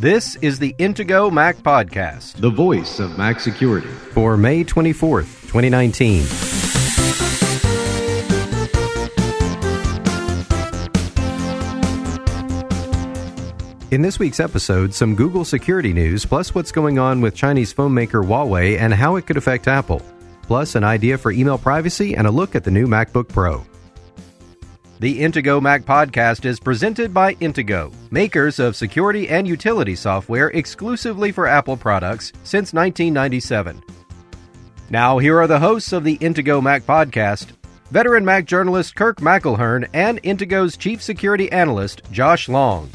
This is the Intego Mac Podcast the voice of Mac security. for May 24th, 2019. In this week's episode, some Google security news, plus what's going on with Chinese phone maker Huawei and how it could affect Apple, plus an idea for email privacy and a look at the new MacBook Pro. The Intego Mac podcast is presented by Intego, makers of security and utility software exclusively for Apple products since 1997. Now, here are the hosts of the Intego Mac podcast veteran Mac journalist Kirk McElhearn and Intego's chief security analyst Josh Long.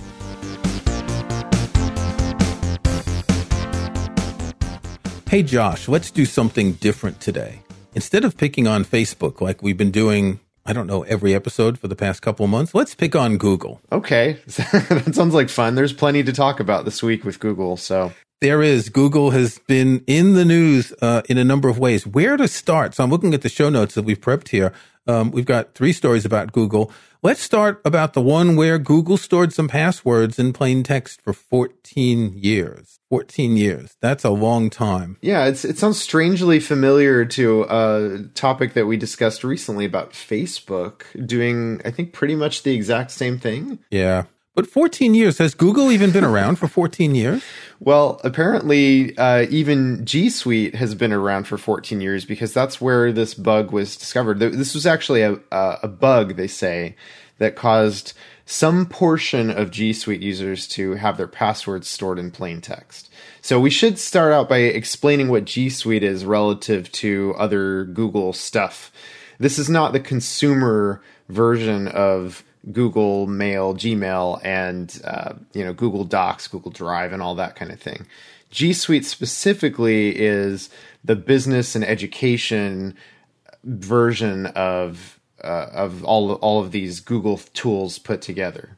Hey Josh, let's do something different today. Instead of picking on Facebook like we've been doing, I don't know, every episode for the past couple of months, let's pick on Google. Okay, that sounds like fun. There's plenty to talk about this week with Google. So, There is Google has been in the news uh, in a number of ways. Where to start? So I'm looking at the show notes that we've prepped here. Um, we've got three stories about Google. Let's start about the one where Google stored some passwords in plain text for 14 years. 14 years. That's a long time. yeah, it's it sounds strangely familiar to a topic that we discussed recently about Facebook doing, I think, pretty much the exact same thing. Yeah. But 14 years. Has Google even been around for 14 years? Well, apparently, uh, even G Suite has been around for 14 years because that's where this bug was discovered. This was actually a, a a bug, they say, that caused some portion of G Suite users to have their passwords stored in plain text. So we should start out by explaining what G Suite is relative to other Google stuff. This is not the consumer version of Google Mail, Gmail, and uh, you know Google Docs, Google Drive, and all that kind of thing. G Suite specifically is the business and education version of uh, of all all of these Google tools put together.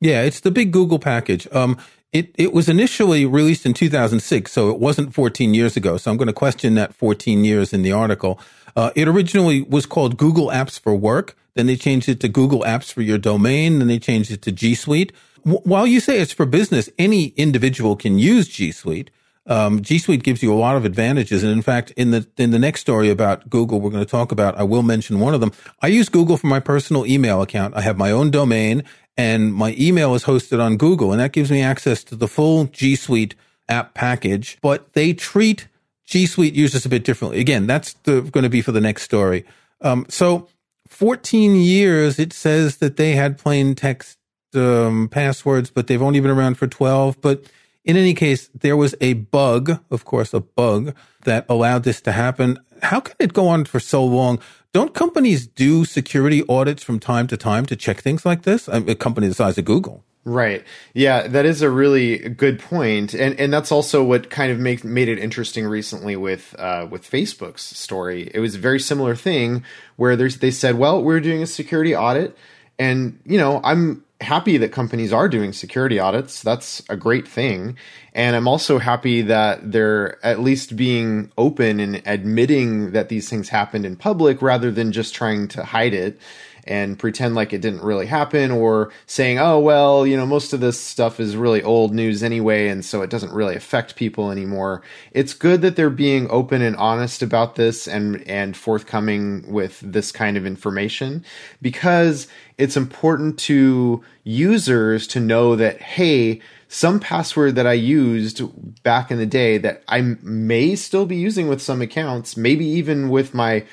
Yeah, it's the big Google package. Um, it, it was initially released in 2006, so it wasn't 14 years ago. So I'm going to question that 14 years in the article. Uh, it originally was called Google Apps for Work. Then they changed it to Google Apps for your domain. Then they changed it to G Suite. W- while you say it's for business, any individual can use G Suite. Um, G Suite gives you a lot of advantages, and in fact, in the in the next story about Google, we're going to talk about. I will mention one of them. I use Google for my personal email account. I have my own domain, and my email is hosted on Google, and that gives me access to the full G Suite app package. But they treat G Suite users a bit differently. Again, that's the, going to be for the next story. Um, so, 14 years, it says that they had plain text um, passwords, but they've only been around for 12. But in any case, there was a bug, of course, a bug that allowed this to happen. How can it go on for so long? Don't companies do security audits from time to time to check things like this? I mean, a company the size of Google. Right. Yeah, that is a really good point, and and that's also what kind of make, made it interesting recently with uh, with Facebook's story. It was a very similar thing where they said, well, we're doing a security audit, and you know, I'm happy that companies are doing security audits. That's a great thing, and I'm also happy that they're at least being open and admitting that these things happened in public rather than just trying to hide it and pretend like it didn't really happen or saying, oh, well, you know, most of this stuff is really old news anyway, and so it doesn't really affect people anymore. It's good that they're being open and honest about this and, and forthcoming with this kind of information because it's important to users to know that, hey, some password that I used back in the day that I may still be using with some accounts, maybe even with my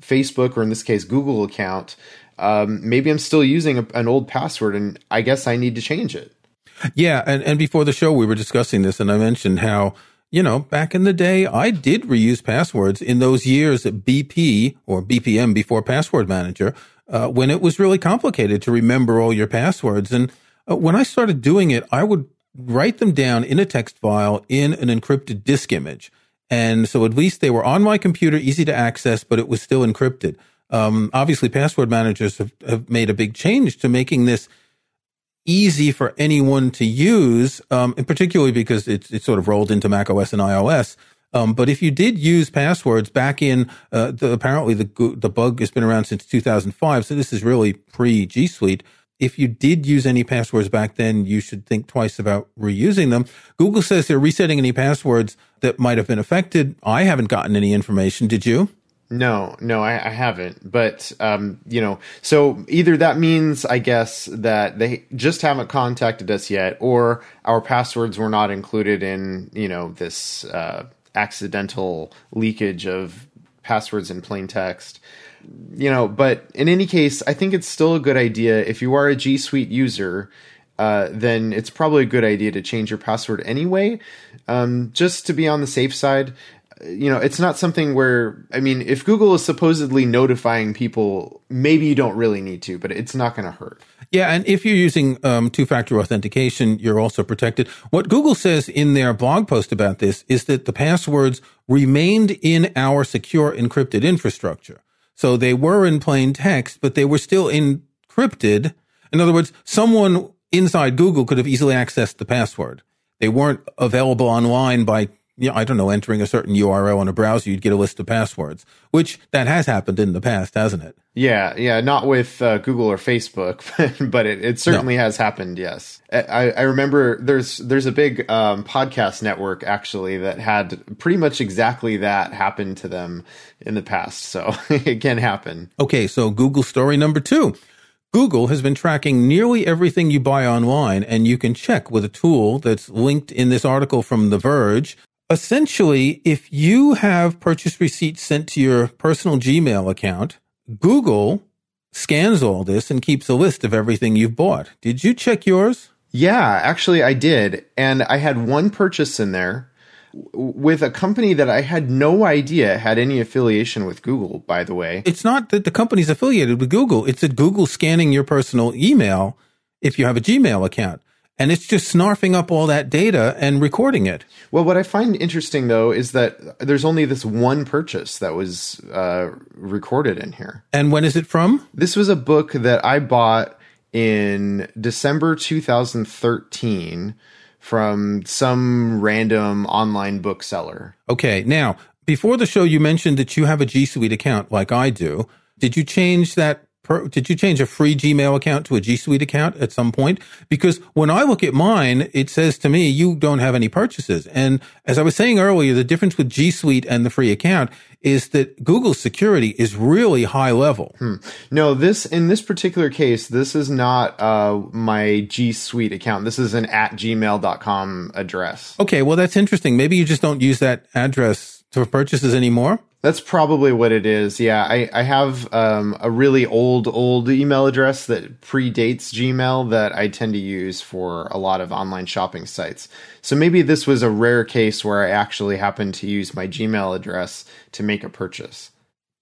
Facebook or in this case Google account, um, maybe I'm still using a, an old password and I guess I need to change it. Yeah, and, and before the show, we were discussing this, and I mentioned how, you know, back in the day, I did reuse passwords in those years at BP or BPM before Password Manager, uh, when it was really complicated to remember all your passwords. And uh, when I started doing it, I would write them down in a text file in an encrypted disk image. And so at least they were on my computer, easy to access, but it was still encrypted. Um, obviously, password managers have, have made a big change to making this easy for anyone to use, um, and particularly because it's, it's sort of rolled into Mac OS and iOS. Um, but if you did use passwords back in, uh, the, apparently the the bug has been around since 2005, so this is really pre G Suite. if you did use any passwords back then, you should think twice about reusing them. Google says they're resetting any passwords that might have been affected. I haven't gotten any information. Did you? No, no, I, I haven't. But um, you know, so either that means, I guess, that they just haven't contacted us yet, or our passwords were not included in you know this uh, accidental leakage of passwords in plain text. You know, but in any case, I think it's still a good idea if you are a G Suite user. Uh, then it's probably a good idea to change your password anyway, um, just to be on the safe side you know, it's not something where, I mean, if Google is supposedly notifying people, maybe you don't really need to, but it's not going to hurt. Yeah, and if you're using um, two factor authentication, you're also protected. What Google says in their blog post about this is that the passwords remained in our secure encrypted infrastructure. So they were in plain text, but they were still encrypted. In other words, someone inside Google could have easily accessed the password. They weren't available online by yeah, I don't know, entering a certain URL in a browser, you'd get a list of passwords, which that has happened in the past, hasn't it? Yeah, yeah, not with uh, Google or Facebook, but it, it certainly no. has happened. Yes, I, I, remember there's there's a big um, podcast network actually that had pretty much exactly that happen to them in the past, so it can happen. Okay, so Google story number two. Google has been tracking nearly everything you buy online, and you can check with a tool that's linked in this article from The Verge essentially, if you have purchase receipts sent to your personal Gmail account, Google scans all this and keeps a list of everything you've bought. Did you check yours? Yeah, actually, I did. And I had one purchase in there with a company that I had no idea had any affiliation with Google, by the way. It's not that the company's affiliated with Google, it's that Google scanning your personal email if you have a Gmail account and it's just snarfing up all that data and recording it. Well, what I find interesting though is that there's only this one purchase that was uh, recorded in here. And when is it from? This was a book that I bought in December 2013 from some random online bookseller. Okay, now before the show, you mentioned that you have a G Suite account like I do. Did you change that per, did you change a free Gmail account to a G Suite account at some point? Because when I look at mine, it says to me, you don't have any purchases. And as I was saying earlier, the difference with G Suite and the free account is that Google's security is really high level. Hmm. No, this, in this particular case, this is not uh, my G Suite account. This is an at gmail.com address. Okay. Well, that's interesting. Maybe you just don't use that address for purchases anymore. That's probably what it is. Yeah, I, I have um, a really old, old email address that predates Gmail that I tend to use for a lot of online shopping sites. So maybe this was a rare case where I actually happened to use my Gmail address to make a purchase.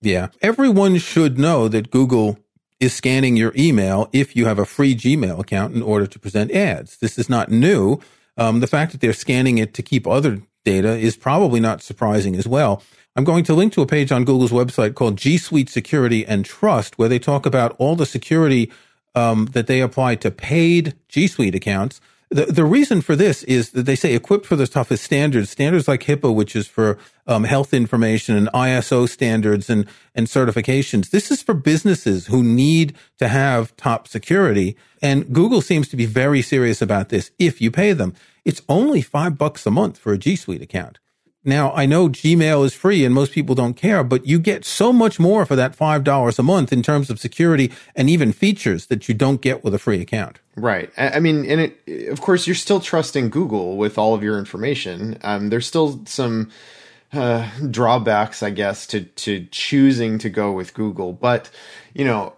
Yeah. Everyone should know that Google is scanning your email if you have a free Gmail account in order to present ads. This is not new. Um, the fact that they're scanning it to keep other data is probably not surprising as well. I'm going to link to a page on Google's website called G Suite Security and Trust, where they talk about all the security um, that they apply to paid G Suite accounts. The, the reason for this is that they say equipped for the toughest standards, standards like HIPAA, which is for um, health information and ISO standards and, and certifications. This is for businesses who need to have top security. And Google seems to be very serious about this if you pay them. It's only five bucks a month for a G Suite account. Now, I know Gmail is free and most people don't care, but you get so much more for that $5 a month in terms of security and even features that you don't get with a free account. Right. I mean, and it, of course, you're still trusting Google with all of your information. Um, there's still some uh, drawbacks, I guess, to, to choosing to go with Google. But, you know,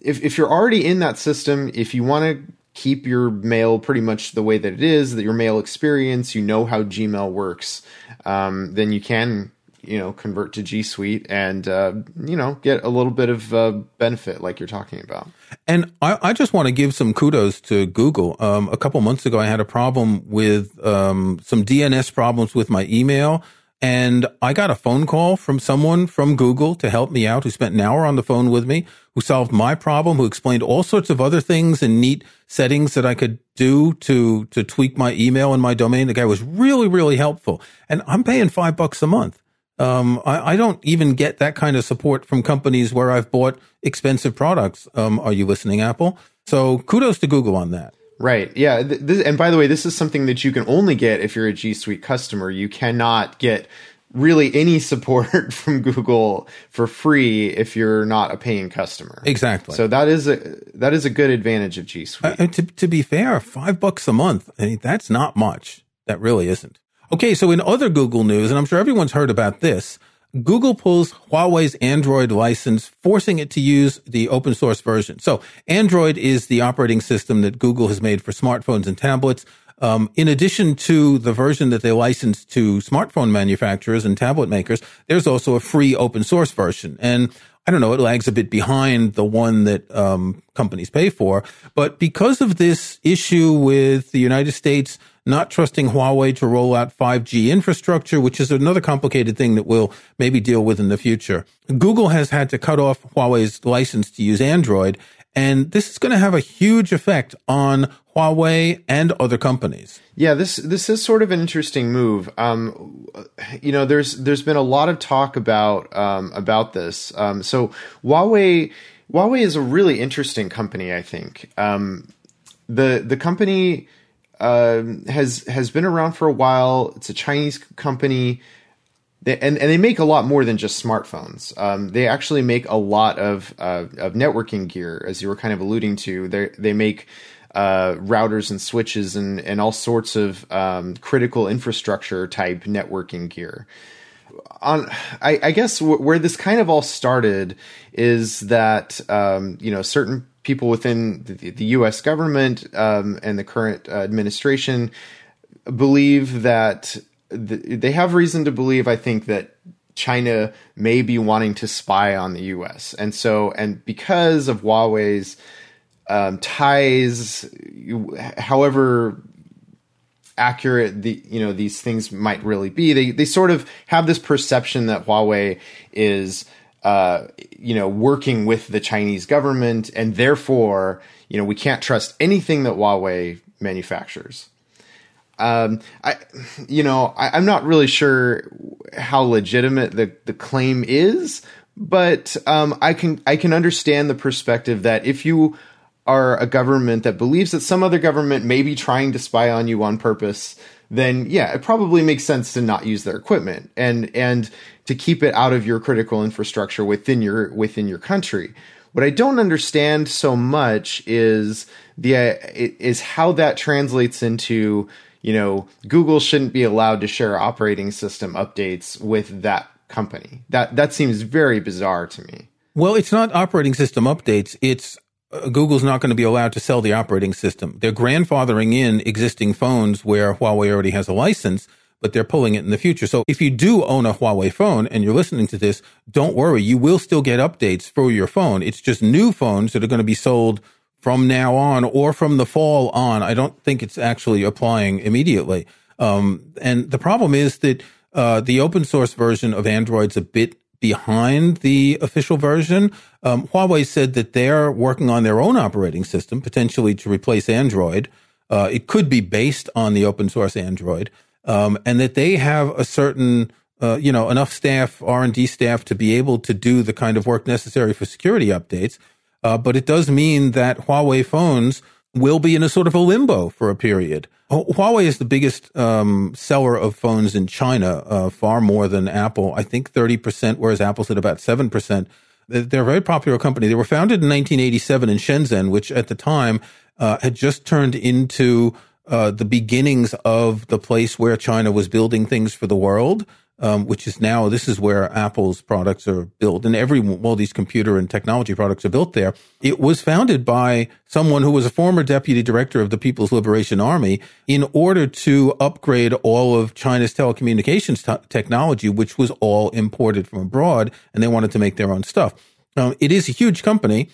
if, if you're already in that system, if you want to keep your mail pretty much the way that it is, that your mail experience, you know how Gmail works, um, then you can you know convert to G Suite and uh, you know get a little bit of uh, benefit like you're talking about. And I, I just want to give some kudos to Google. Um, a couple months ago, I had a problem with um, some DNS problems with my email. And I got a phone call from someone from Google to help me out who spent an hour on the phone with me, who solved my problem, who explained all sorts of other things and neat settings that I could do to, to tweak my email and my domain. The guy was really, really helpful. And I'm paying five bucks a month. Um, I, I, don't even get that kind of support from companies where I've bought expensive products. Um, are you listening, Apple? So kudos to Google on that. Right. Yeah. Th- this, and by the way, this is something that you can only get if you're a G Suite customer. You cannot get really any support from Google for free if you're not a paying customer. Exactly. So that is a that is a good advantage of G Suite. Uh, to, to be fair, five bucks a month, I mean, that's not much. That really isn't. Okay, so in other Google news, and I'm sure everyone's heard about this, Google pulls Huawei's Android license, forcing it to use the open source version. So Android is the operating system that Google has made for smartphones and tablets. Um, in addition to the version that they license to smartphone manufacturers and tablet makers, there's also a free open source version. And I don't know, it lags a bit behind the one that um, companies pay for. But because of this issue with the United States not trusting Huawei to roll out 5G infrastructure, which is another complicated thing that we'll maybe deal with in the future. Google has had to cut off Huawei's license to use Android, and this is going to have a huge effect on Huawei and other companies. Yeah, this this is sort of an interesting move. Um, you know, there's there's been a lot of talk about um, about this. Um, so Huawei Huawei is a really interesting company. I think um, the the company um, has has been around for a while. It's a Chinese company. They, and, and they make a lot more than just smartphones. Um, they actually make a lot of uh, of networking gear, as you were kind of alluding to. They they make uh, routers and switches and and all sorts of um, critical infrastructure type networking gear. On, I, I guess w- where this kind of all started is that um, you know certain people within the, the U.S. government um, and the current uh, administration believe that th- they have reason to believe. I think that China may be wanting to spy on the U.S. and so and because of Huawei's um, ties, however accurate the you know these things might really be, they they sort of have this perception that Huawei is uh, you know, working with the Chinese government, and therefore, you know, we can't trust anything that Huawei manufactures. Um, I, you know, I, am not really sure how legitimate the, the claim is, but um, I can I can understand the perspective that if you are a government that believes that some other government may be trying to spy on you on purpose, then yeah, it probably makes sense to not use their equipment and and to keep it out of your critical infrastructure within your within your country. What I don't understand so much is the uh, is how that translates into you know Google shouldn't be allowed to share operating system updates with that company. That that seems very bizarre to me. Well, it's not operating system updates. It's uh, Google's not going to be allowed to sell the operating system. They're grandfathering in existing phones where Huawei already has a license, but they're pulling it in the future. So if you do own a Huawei phone and you're listening to this, don't worry. You will still get updates for your phone. It's just new phones that are going to be sold from now on or from the fall on. I don't think it's actually applying immediately. Um, and the problem is that uh, the open source version of Android's a bit behind the official version. Um, Huawei said that they're working on their own operating system, potentially to replace Android. Uh, it could be based on the open source Android, um, and that they have a certain, uh, you know, enough staff, R and D staff, to be able to do the kind of work necessary for security updates. Uh, but it does mean that Huawei phones will be in a sort of a limbo for a period. Huawei is the biggest um, seller of phones in China, uh, far more than Apple. I think 30%, whereas Apple's at about 7%. They're a very popular company. They were founded in 1987 in Shenzhen, which at the time uh, had just turned into uh, the beginnings of the place where China was building things for the world um, which is now this is where Apple's products are built, and every all these computer and technology products are built there. It was founded by someone who was a former deputy director of the People's Liberation Army in order to upgrade all of China's telecommunications t- technology, which was all imported from abroad, and they wanted to make their own stuff. Um, it is a huge company,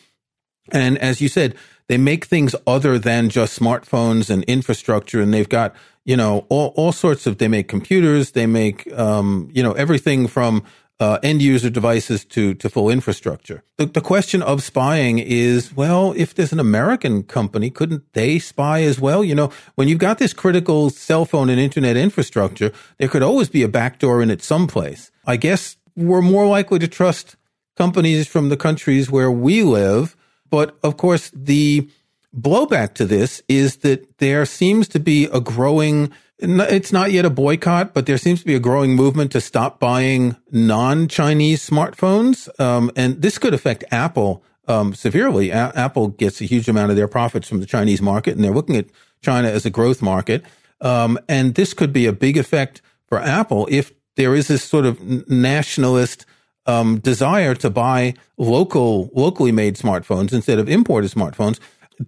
and as you said, they make things other than just smartphones and infrastructure, and they've got you know, all, all sorts of, they make computers, they make, um, you know, everything from uh, end user devices to, to full infrastructure. The, the question of spying is, well, if there's an American company, couldn't they spy as well? You know, when you've got this critical cell phone and internet infrastructure, there could always be a backdoor in it someplace. I guess we're more likely to trust companies from the countries where we live. But of course, the blowback to this is that there seems to be a growing it's not yet a boycott, but there seems to be a growing movement to stop buying non-Chinese smartphones, um, and this could affect Apple um, severely. A- Apple gets a huge amount of their profits from the Chinese market, and they're looking at China as a growth market. Um, and this could be a big effect for Apple if there is this sort of nationalist um, desire to buy local, locally made smartphones instead of imported smartphones.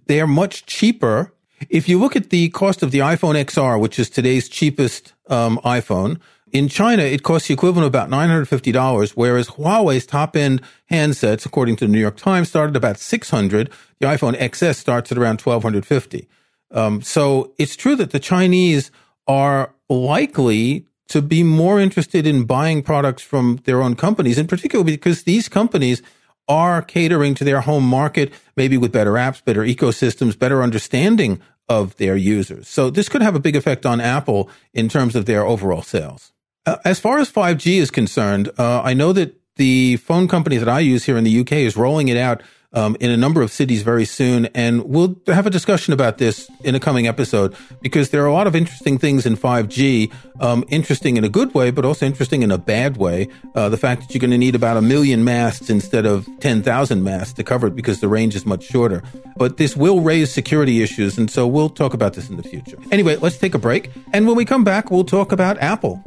They're much cheaper. If you look at the cost of the iPhone XR, which is today's cheapest um, iPhone, in China, it costs the equivalent of about $950, whereas Huawei's top end handsets, according to the New York Times, started about 600. The iPhone XS starts at around 1250. Um, so it's true that the Chinese are likely to be more interested in buying products from their own companies, in particular because these companies are catering to their home market, maybe with better apps, better ecosystems, better understanding of their users. So this could have a big effect on Apple in terms of their overall sales. Uh, as far as 5G is concerned, uh, I know that the phone company that I use here in the UK is rolling it out um, in a number of cities very soon. And we'll have a discussion about this in a coming episode because there are a lot of interesting things in 5G, um, interesting in a good way, but also interesting in a bad way. Uh, the fact that you're going to need about a million masts instead of 10,000 masts to cover it because the range is much shorter. But this will raise security issues. And so we'll talk about this in the future. Anyway, let's take a break. And when we come back, we'll talk about Apple.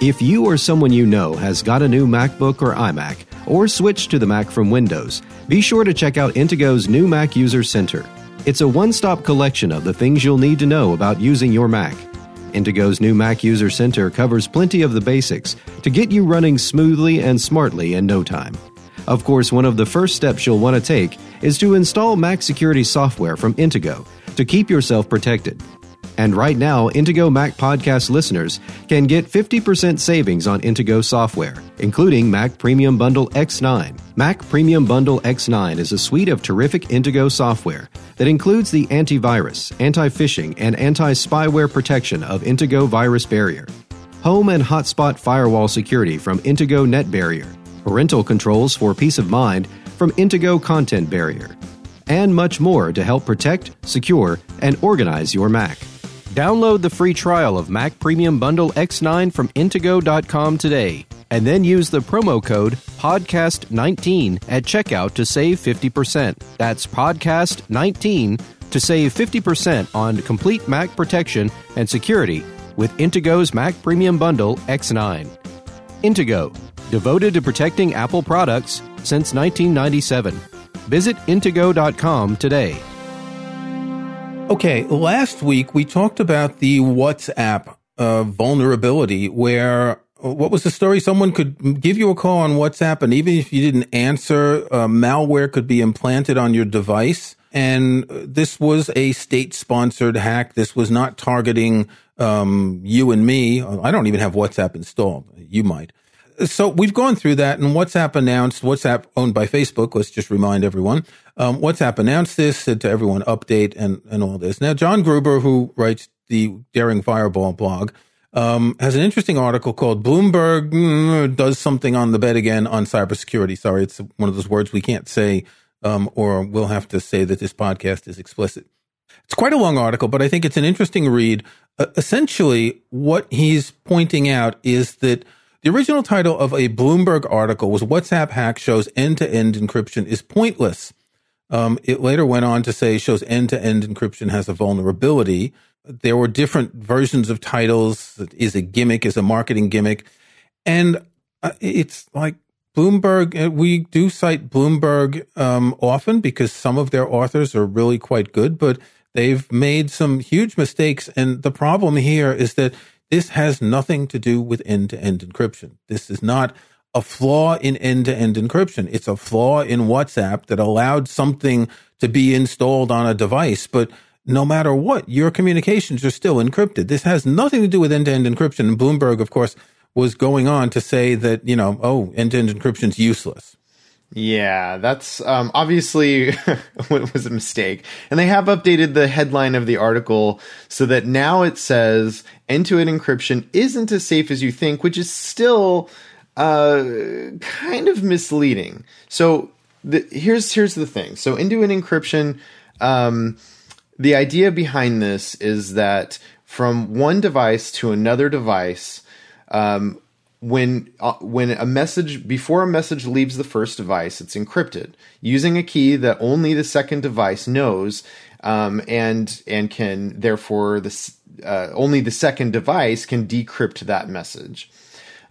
If you or someone you know has got a new MacBook or iMac, or switch to the Mac from Windows, be sure to check out Intego's new Mac User Center. It's a one stop collection of the things you'll need to know about using your Mac. Intego's new Mac User Center covers plenty of the basics to get you running smoothly and smartly in no time. Of course, one of the first steps you'll want to take is to install Mac security software from Intego to keep yourself protected. And right now, Intego Mac podcast listeners can get 50% savings on Intego software, including Mac Premium Bundle X9. Mac Premium Bundle X9 is a suite of terrific Intego software that includes the antivirus, anti phishing, and anti spyware protection of Intego Virus Barrier, home and hotspot firewall security from Intego Net Barrier, parental controls for peace of mind from Intego Content Barrier, and much more to help protect, secure, and organize your Mac. Download the free trial of Mac Premium Bundle X9 from Intego.com today, and then use the promo code PODCAST19 at checkout to save 50%. That's PODCAST19 to save 50% on complete Mac protection and security with Intego's Mac Premium Bundle X9. Intego, devoted to protecting Apple products since 1997. Visit Intego.com today. Okay, last week we talked about the WhatsApp uh, vulnerability where uh, what was the story? Someone could give you a call on WhatsApp, and even if you didn't answer, uh, malware could be implanted on your device. And this was a state sponsored hack. This was not targeting um, you and me. I don't even have WhatsApp installed. You might so we've gone through that, and WhatsApp announced WhatsApp owned by Facebook. Let's just remind everyone. Um, WhatsApp announced this, said to everyone, update and and all this. Now, John Gruber, who writes the Daring Fireball blog, um, has an interesting article called "Bloomberg mm, does something on the bed again on cybersecurity." Sorry, it's one of those words we can't say, um, or we'll have to say that this podcast is explicit. It's quite a long article, but I think it's an interesting read. Uh, essentially, what he's pointing out is that the original title of a Bloomberg article was WhatsApp hack shows end to end encryption is pointless. Um, it later went on to say shows end to end encryption has a vulnerability. There were different versions of titles. Is a gimmick, is a marketing gimmick. And uh, it's like Bloomberg, uh, we do cite Bloomberg um, often because some of their authors are really quite good, but they've made some huge mistakes. And the problem here is that this has nothing to do with end to end encryption. This is not a flaw in end to end encryption. It's a flaw in WhatsApp that allowed something to be installed on a device. But no matter what, your communications are still encrypted. This has nothing to do with end to end encryption. And Bloomberg, of course, was going on to say that, you know, oh, end to end encryption is useless. Yeah, that's um, obviously what was a mistake. And they have updated the headline of the article so that now it says end to end encryption isn't as safe as you think, which is still uh, kind of misleading. So the, here's here's the thing. So end-to-end encryption, um, the idea behind this is that from one device to another device, um, when uh, when a message before a message leaves the first device, it's encrypted using a key that only the second device knows, um, and and can therefore the uh, only the second device can decrypt that message.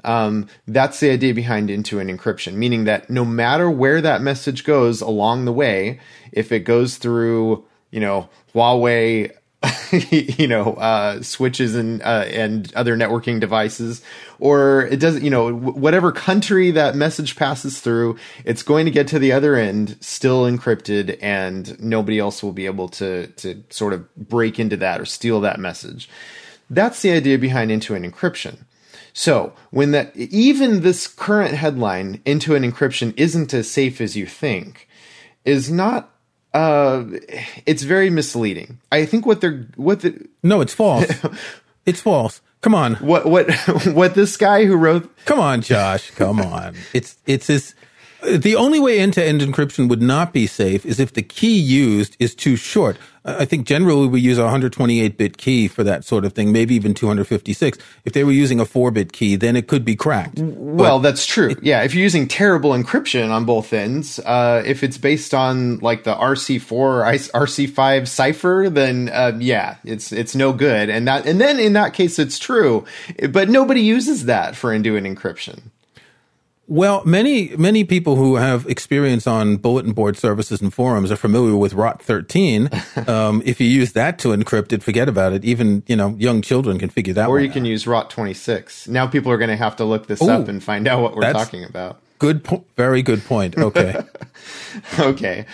Um, that's the idea behind end-to-end encryption, meaning that no matter where that message goes along the way, if it goes through, you know, Huawei, you know, uh, switches and uh, and other networking devices, or it doesn't, you know, whatever country that message passes through, it's going to get to the other end still encrypted, and nobody else will be able to to sort of break into that or steal that message. That's the idea behind end-to-end encryption. So when that even this current headline end-to-end encryption isn't as safe as you think is not uh it's very misleading. I think what they're what the No, it's false. it's false. Come on. What what what this guy who wrote Come on, Josh. Come on. It's it's this the only way end-to-end encryption would not be safe is if the key used is too short. I think generally we use a 128 bit key for that sort of thing, maybe even 256. If they were using a 4 bit key, then it could be cracked. Well, but that's true. It, yeah. If you're using terrible encryption on both ends, uh, if it's based on like the RC4 or RC5 cipher, then, uh, yeah, it's, it's no good. And that, and then in that case, it's true. But nobody uses that for end-to-end encryption. Well, many many people who have experience on bulletin board services and forums are familiar with ROT thirteen. um, if you use that to encrypt it, forget about it. Even you know young children can figure that. Out. Or you out. can use ROT twenty six. Now people are going to have to look this Ooh, up and find out what we're talking about. Good, po- very good point. Okay, okay.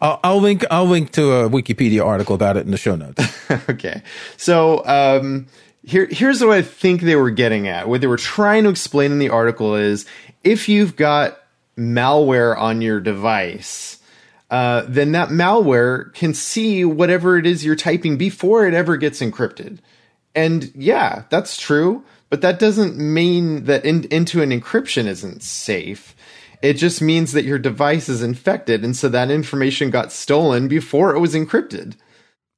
I'll, I'll, link. I'll link to a Wikipedia article about it in the show notes. okay, so. Um, here, here's what I think they were getting at. What they were trying to explain in the article is if you've got malware on your device, uh, then that malware can see whatever it is you're typing before it ever gets encrypted. And yeah, that's true, but that doesn't mean that in, end-to-end encryption isn't safe. It just means that your device is infected, and so that information got stolen before it was encrypted.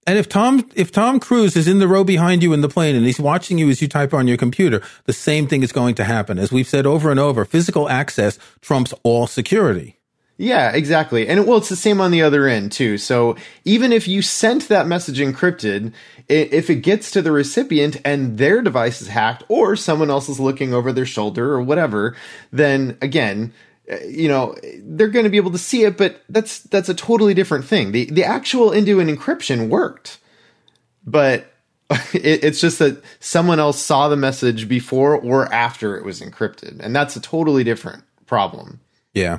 And if Tom if Tom Cruise is in the row behind you in the plane and he's watching you as you type on your computer, the same thing is going to happen. As we've said over and over, physical access trumps all security. Yeah, exactly. And well, it's the same on the other end too. So even if you sent that message encrypted, if it gets to the recipient and their device is hacked or someone else is looking over their shoulder or whatever, then again, Uh, you know they're going to be able to see it but that's that's a totally different thing. The the actual end-to-end encryption worked but it, it's just that someone else saw the message before or after it was encrypted and that's a totally different problem. Yeah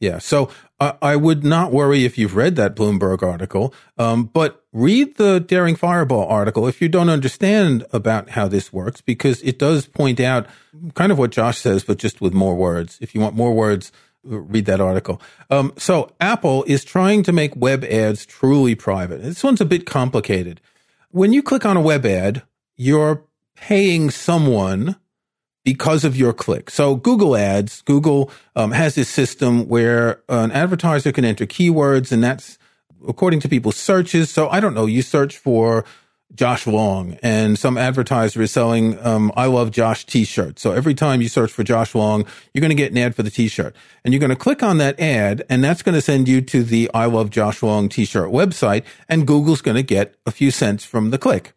yeah so uh, I would not worry if you've read that Bloomberg article, um, but read the Daring Fireball article if you don't understand about how this works, because it does point out kind of what Josh says, but just with more words. If you want more words, read that article. Um, so Apple is trying to make web ads truly private. This one's a bit complicated. When you click on a web ad, you're paying someone because of your click. So Google Ads, Google um, has this system where an advertiser can enter keywords, and that's according to people's searches. So I don't know, you search for Josh Long, and some advertiser is selling um, "I love Josh" T-shirt. So every time you search for Josh Long, you're going to get an ad for the T-shirt, and you're going to click on that ad, and that's going to send you to the "I love Josh Long" T-shirt website, and Google's going to get a few cents from the click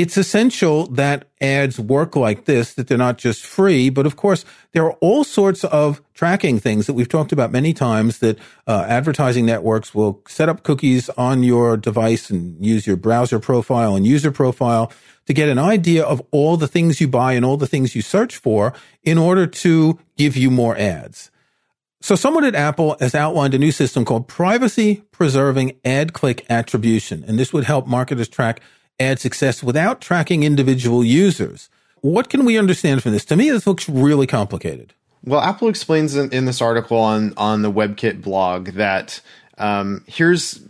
it's essential that ads work like this, that they're not just free, but of course, there are all sorts of tracking things that we've talked about many times that uh, advertising networks will set up cookies on your device and use your browser profile and user profile to get an idea of all the things you buy and all the things you search for in order to give you more ads. So someone at Apple has outlined a new system called privacy preserving ad click attribution. And this would help marketers track ad success without tracking individual users. What can we understand from this? To me, this looks really complicated. Well, Apple explains in, in this article on on the WebKit blog that um, here's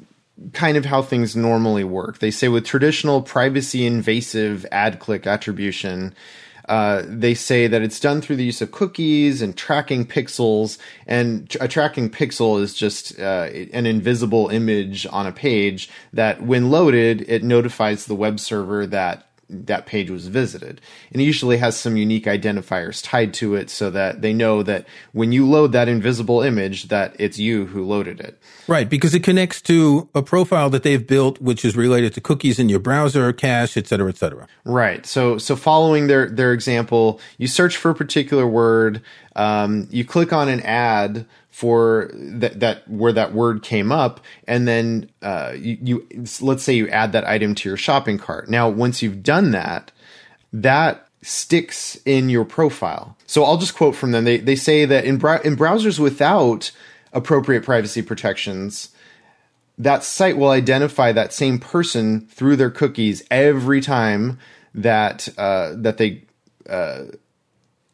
kind of how things normally work. They say with traditional privacy invasive ad click attribution, uh, they say that it's done through the use of cookies and tracking pixels. And a tracking pixel is just uh, an invisible image on a page that, when loaded, it notifies the web server that that page was visited. And it usually has some unique identifiers tied to it so that they know that when you load that invisible image that it's you who loaded it. Right, because it connects to a profile that they've built which is related to cookies in your browser, cache, et cetera, et cetera. Right. So so following their their example, you search for a particular word, um, you click on an ad for that that where that word came up and then uh, you, you let's say you add that item to your shopping cart. Now once you've done that that sticks in your profile. So i'll just quote from them. They, they say that in, in browsers without appropriate privacy protections that site will identify that same person through their cookies every time that uh, that they uh,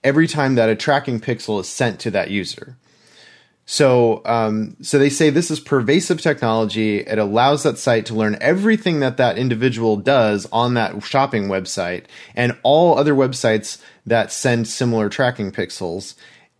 every time that a tracking pixel is sent to that user so, um, so they say this is pervasive technology. It allows that site to learn everything that that individual does on that shopping website and all other websites that send similar tracking pixels.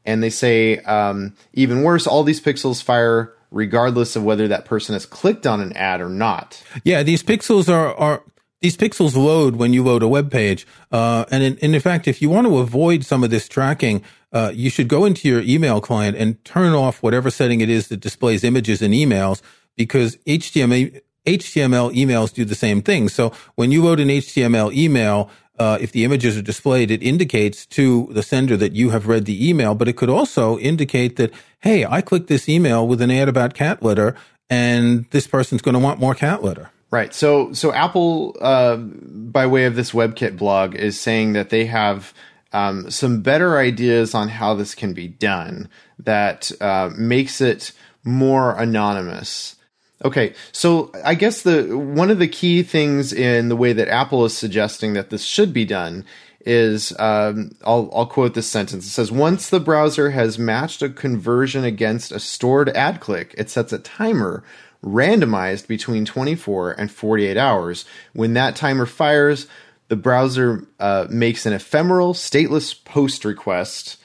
And they say, um, even worse, all these pixels fire regardless of whether that person has clicked on an ad or not. Yeah, these pixels are, are these pixels load when you load a web page. Uh, and, in, and in fact, if you want to avoid some of this tracking, uh, you should go into your email client and turn off whatever setting it is that displays images in emails because HTML, HTML emails do the same thing. So when you load an HTML email, uh, if the images are displayed, it indicates to the sender that you have read the email, but it could also indicate that, hey, I clicked this email with an ad about cat litter, and this person's going to want more cat litter. Right. So, so Apple, uh, by way of this WebKit blog, is saying that they have um, some better ideas on how this can be done that uh, makes it more anonymous. Okay, so I guess the one of the key things in the way that Apple is suggesting that this should be done is um, I'll, I'll quote this sentence. It says, Once the browser has matched a conversion against a stored ad click, it sets a timer randomized between 24 and 48 hours. When that timer fires, the browser uh, makes an ephemeral, stateless post request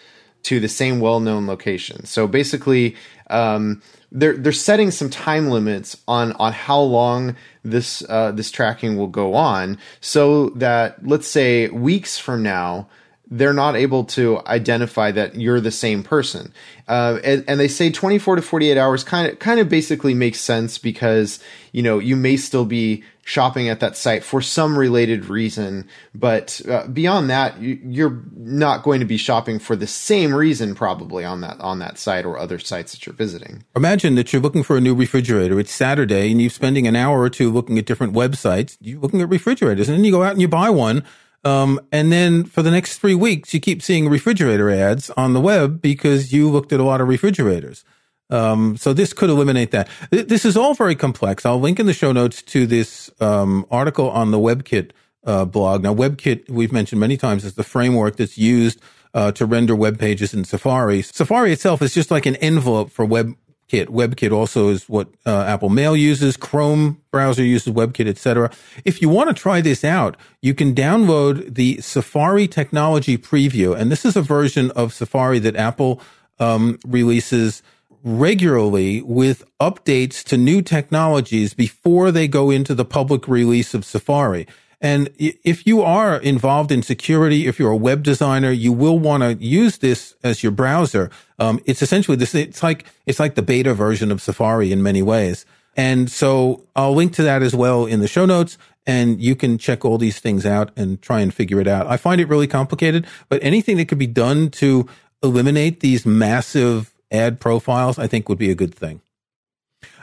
to the same well-known location. So basically, um, they're they're setting some time limits on on how long this uh, this tracking will go on, so that let's say weeks from now, they're not able to identify that you're the same person. Uh, and, and, they say 24 to 48 hours kind of kind of basically makes sense because you know you may still be shopping at that site for some related reason, but uh, beyond that, you, are not going to be shopping for the same reason probably on that on that site or other sites that you're visiting. Imagine that you're looking for a new refrigerator. It's Saturday, and you're spending an hour or two looking at different websites. You're looking at refrigerators, and then you go out and you buy one um, and then for the next three weeks, you keep seeing refrigerator ads on the web because you looked at a lot of refrigerators. Um, so this could eliminate that. This is all very complex. I'll link in the show notes to this um, article on the WebKit uh, blog. Now, WebKit, we've mentioned many times, is the framework that's used uh, to render web pages in Safari. Safari itself is just like an envelope for web WebKit. WebKit also is what uh, Apple Mail uses. Chrome browser uses WebKit, etc. If you want to try this out, you can download the Safari Technology Preview, and this is a version of Safari that Apple um, releases regularly with updates to new technologies before they go into the public release of Safari. And if you are involved in security, if you're a web designer, you will want to use this as your browser. Um, it's essentially this. It's like it's like the beta version of Safari in many ways. And so I'll link to that as well in the show notes, and you can check all these things out and try and figure it out. I find it really complicated, but anything that could be done to eliminate these massive ad profiles, I think would be a good thing.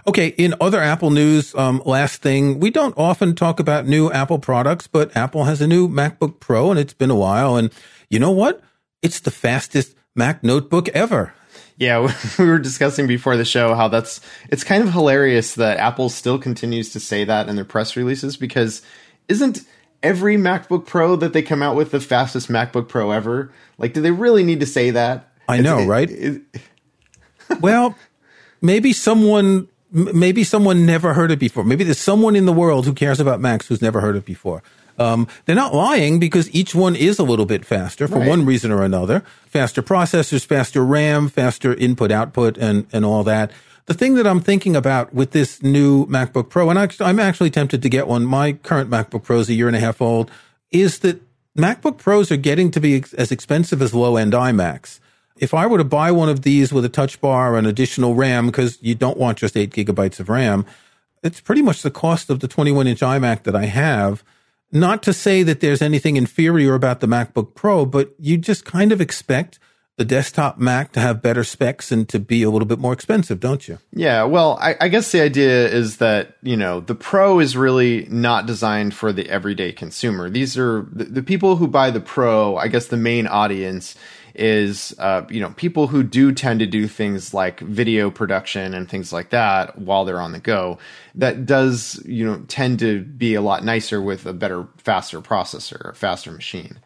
Okay, in other Apple news, um, last thing, we don't often talk about new Apple products, but Apple has a new MacBook Pro and it's been a while. And you know what? It's the fastest Mac notebook ever. Yeah, we were discussing before the show how that's it's kind of hilarious that Apple still continues to say that in their press releases because isn't every MacBook Pro that they come out with the fastest MacBook Pro ever? Like, do they really need to say that? I know, right? It, it, well, maybe someone maybe someone never heard it before. Maybe there's someone in the world who cares about Macs who's never heard it before. Um, they're not lying because each one is a little bit faster for Right. one reason or another. Faster processors, faster RAM, faster input output, and and all that. The thing that I'm thinking about with this new MacBook Pro, and actually, I'm actually tempted to get one. My current MacBook Pro is a year and a half old. Is that MacBook Pros are getting to be as expensive as low end iMacs. If I were to buy one of these with a touch bar and additional RAM, because you don't want just eight gigabytes of RAM, it's pretty much the cost of the 21 inch iMac that I have. Not to say that there's anything inferior about the MacBook Pro, but you just kind of expect the desktop Mac to have better specs and to be a little bit more expensive, don't you? Yeah, well, I, I guess the idea is that you know the Pro is really not designed for the everyday consumer. These are the, the people who buy the Pro. I guess the main audience is uh, you know people who do tend to do things like video production and things like that while they're on the go. That does you know tend to be a lot nicer with a better, faster processor, a faster machine.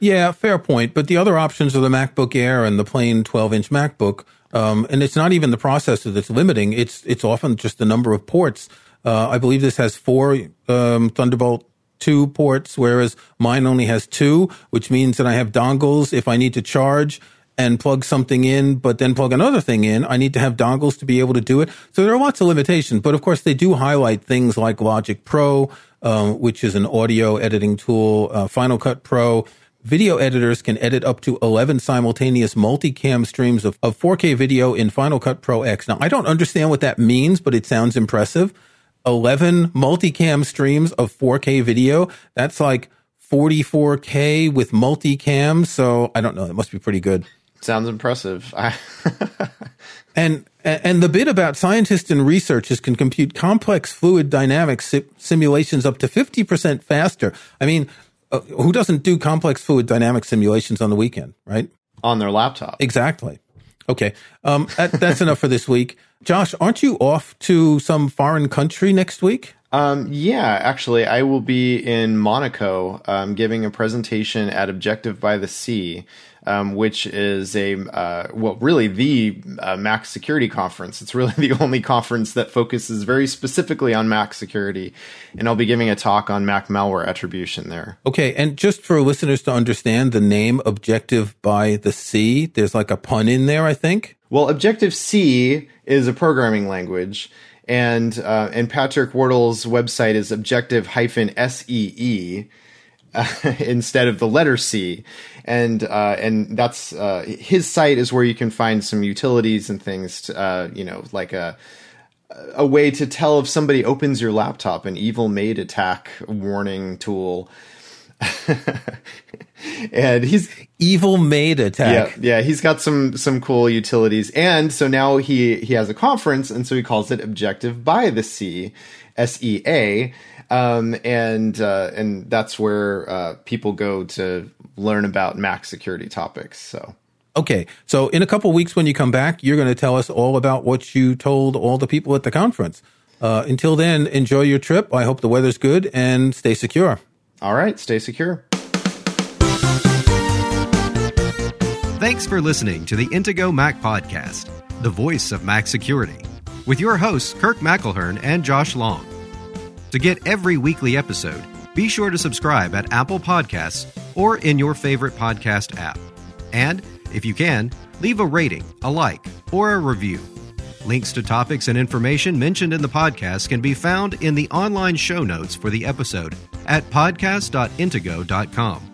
Yeah, fair point. But the other options are the MacBook Air and the plain 12 inch MacBook. Um, and it's not even the processor that's limiting. It's, it's often just the number of ports. Uh, I believe this has four, um, Thunderbolt 2 ports, whereas mine only has two, which means that I have dongles if I need to charge and plug something in, but then plug another thing in. I need to have dongles to be able to do it. So there are lots of limitations, but of course they do highlight things like Logic Pro, um, which is an audio editing tool, uh, Final Cut Pro. Video editors can edit up to 11 simultaneous multicam streams of, of 4K video in Final Cut Pro X. Now, I don't understand what that means, but it sounds impressive. 11 multicam streams of 4K video. That's like 44K with multicam. So I don't know. It must be pretty good. Sounds impressive. And and the bit about scientists and researchers can compute complex fluid dynamics si- simulations up to 50% faster. I mean, uh, who doesn't do complex fluid dynamic simulations on the weekend, right? on their laptop. Exactly. Okay. Um, that, that's enough for this week. Josh, aren't you off to some foreign country next week? Um, yeah, actually, I will be in Monaco um, giving a presentation at Objective by the Sea, um, which is a, uh, well, really the uh, Mac security conference. It's really the only conference that focuses very specifically on Mac security. And I'll be giving a talk on Mac malware attribution there. Okay. And just for listeners to understand the name Objective by the Sea, there's like a pun in there, I think. Well, Objective C is a programming language, and uh, and Patrick Wardle's website is Objective SEE uh, instead of the letter C, and uh, and that's uh, his site is where you can find some utilities and things, to, uh, you know, like a a way to tell if somebody opens your laptop, an evil maid attack warning tool. and he's Evil maid attack. yeah, yeah, he's got some some cool utilities, and so now he he has a conference, and so he calls it Objective by the Sea, S E A, um, and uh, and that's where uh, people go to learn about Mac security topics. So Okay. So in a couple weeks, when you come back, you're going to tell us all about what you told all the people at the conference. Uh, until then, enjoy your trip. I hope the weather's good and stay secure. all right, stay secure. Thanks for listening to the Intego Mac Podcast, the voice of Mac security, with your hosts, Kirk McElhearn and Josh Long. To get every weekly episode, be sure to subscribe at Apple Podcasts or in your favorite podcast app. And, if you can, leave a rating, a like, or a review. Links to topics and information mentioned in the podcast can be found in the online show notes for the episode at podcast.intego.com.